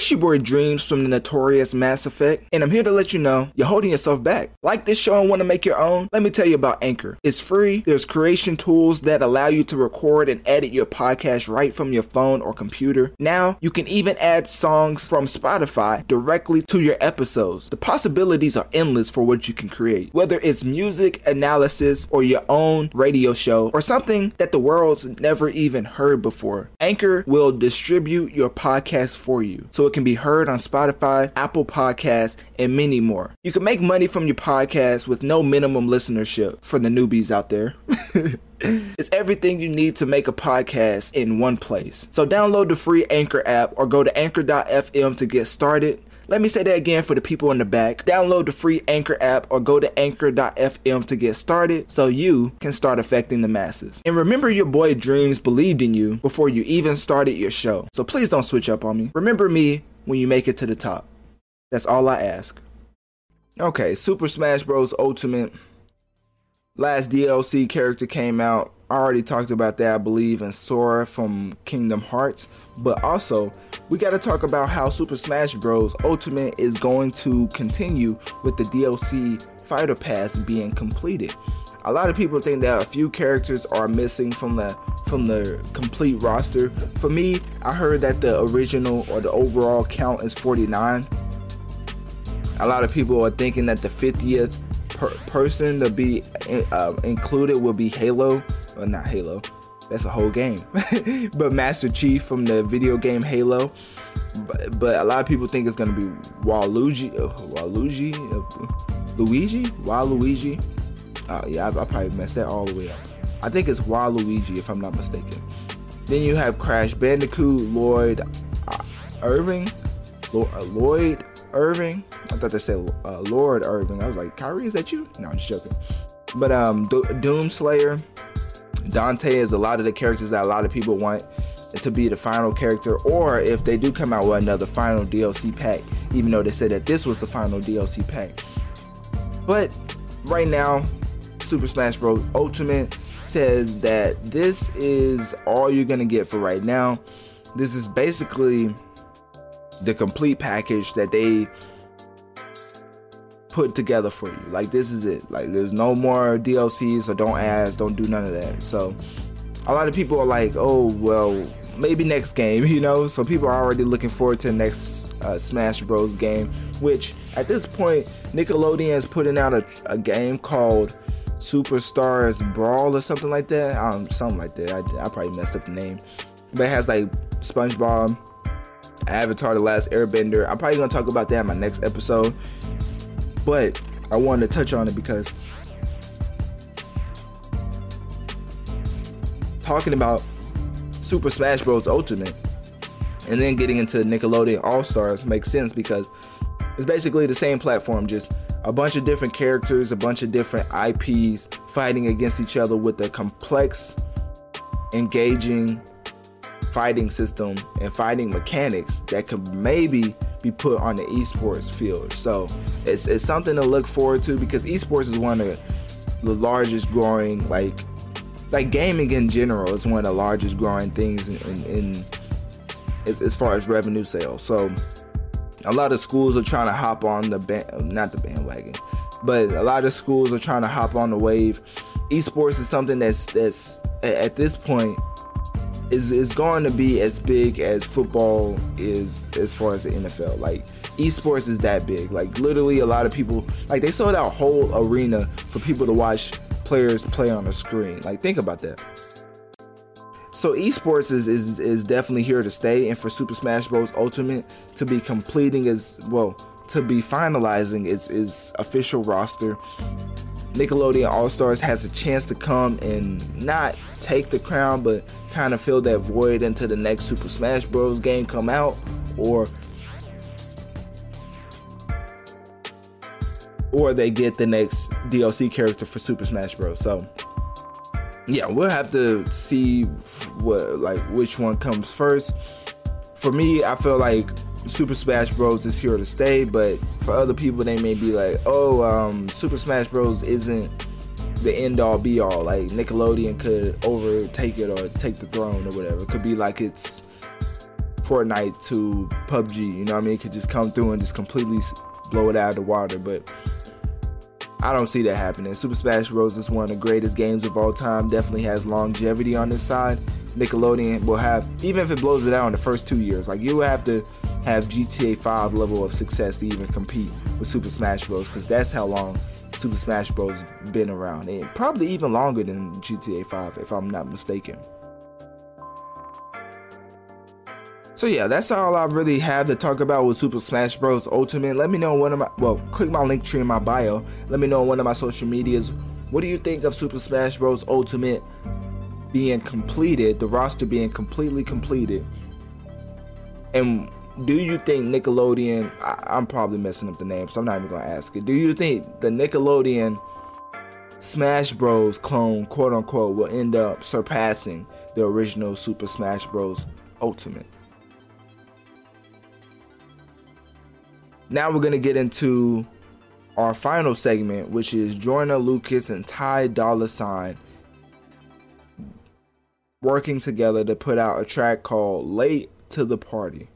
It's your boy Dreamz from the notorious Mass Effect, and I'm here to let you know you're holding yourself back. Like this show and want to make your own? Let me tell you about Anchor. It's free, there's creation tools that allow you to record and edit your podcast right from your phone or computer. Now, you can even add songs from Spotify directly to your episodes. The possibilities are endless for what you can create, whether it's music, analysis, or your own radio show, or something that the world's never even heard before. Anchor will distribute your podcast for you. So it can be heard on Spotify, Apple Podcasts, and many more. You can make money from your podcast with no minimum listenership for the newbies out there. it's everything you need to make a podcast in one place. So download the free Anchor app or go to anchor.fm to get started. Let me say that again for the people in the back. Download the free Anchor app or go to anchor.fm to get started so you can start affecting the masses. And remember, your boy Dreamz believed in you before you even started your show. So please don't switch up on me. Remember me when you make it to the top. That's all I ask. Okay, Super Smash Bros. Ultimate. Last DLC character came out. I already talked about that, I believe, in Sora from Kingdom Hearts. But also, we got to talk about how Super Smash Bros. Ultimate is going to continue with the DLC Fighter Pass being completed. A lot of people think that a few characters are missing from the from the complete roster. For me, I heard that the original or the overall count is 49. A lot of people are thinking that the 50th per- person to be uh, included will be Halo, or not Halo. That's a whole game, but Master Chief from the video game Halo. But, but a lot of people think it's gonna be Waluigi, uh, Waluigi, uh, Luigi, Waluigi. Uh, yeah, I, I probably messed that all the way up. I think it's Waluigi if I'm not mistaken. Then you have Crash Bandicoot, Lloyd uh, Irving, uh, Lloyd Irving. I thought they said uh, Lord Irving. I was like, Kyrie, is that you? No, I'm just joking. But um, Do- Doom Slayer, Dante is a lot of the characters that a lot of people want to be the final character, or if they do come out with another final DLC pack, even though they said that this was the final DLC pack. But right now, Super Smash Bros. Ultimate says that this is all you're gonna get for right now. This is basically the complete package that they put together for you. Like this is it. Like there's no more DLCs, so don't ask, don't do none of that. So a lot of people are like, oh well, maybe next game, you know. So people are already looking forward to the next uh, Smash Bros. game. Which at this point, Nickelodeon is putting out a, a game called Superstars Brawl or something like that. Um, something like that. I, I probably messed up the name, but it has like SpongeBob, Avatar: The Last Airbender. I'm probably gonna talk about that in my next episode, but I wanted to touch on it because talking about Super Smash Bros. Ultimate and then getting into Nickelodeon All Stars makes sense because it's basically the same platform, just a bunch of different characters, a bunch of different IPs fighting against each other with a complex, engaging fighting system and fighting mechanics that could maybe be put on the esports field. So it's, it's something to look forward to because esports is one of the largest growing like like gaming in general is one of the largest growing things in, in, in as far as revenue sales. So a lot of schools are trying to hop on the band, not the bandwagon, but a lot of schools are trying to hop on the wave. Esports is something that's that's at this point is is going to be as big as football is as far as the NFL. Like esports is that big. Like literally, a lot of people like they sold out whole arena for people to watch players play on a screen. Like think about that. So esports is, is is definitely here to stay, and for Super Smash Bros. Ultimate to be completing its well to be finalizing its its official roster. Nickelodeon All Stars has a chance to come and not take the crown, but kind of fill that void until the next Super Smash Bros. game come out, or or they get the next DLC character for Super Smash Bros. So yeah, we'll have to see what like which one comes first. For me, I feel like Super Smash Bros is here to stay, but for other people, they may be like, "Oh, um, Super Smash Bros isn't the end all be all. Like Nickelodeon could overtake it or take the throne or whatever. It could be like it's Fortnite to PUBG. You know what I mean? It could just come through and just completely blow it out of the water. But I don't see that happening. Super Smash Bros. is one of the greatest games of all time. Definitely has longevity on this side. Nickelodeon will have, even if it blows it out in the first two years, like you will have to have GTA 5 level of success to even compete with Super Smash Bros. Because that's how long Super Smash Bros. been around, and probably even longer than GTA 5, if I'm not mistaken. So yeah, that's all I really have to talk about with Super Smash Bros. Ultimate. Let me know one of my well, click my Linktree in my bio. Let me know on one of my social medias. What do you think of Super Smash Bros. Ultimate being completed, the roster being completely completed? And do you think Nickelodeon? I, am probably messing up the name, so I'm not even gonna ask it. Do you think the Nickelodeon Smash Bros. clone, quote unquote, will end up surpassing the original Super Smash Bros. Ultimate? Now we're gonna get into our final segment, which is Joyner Lucas and Ty Dolla Sign working together to put out a track called Late to the Party.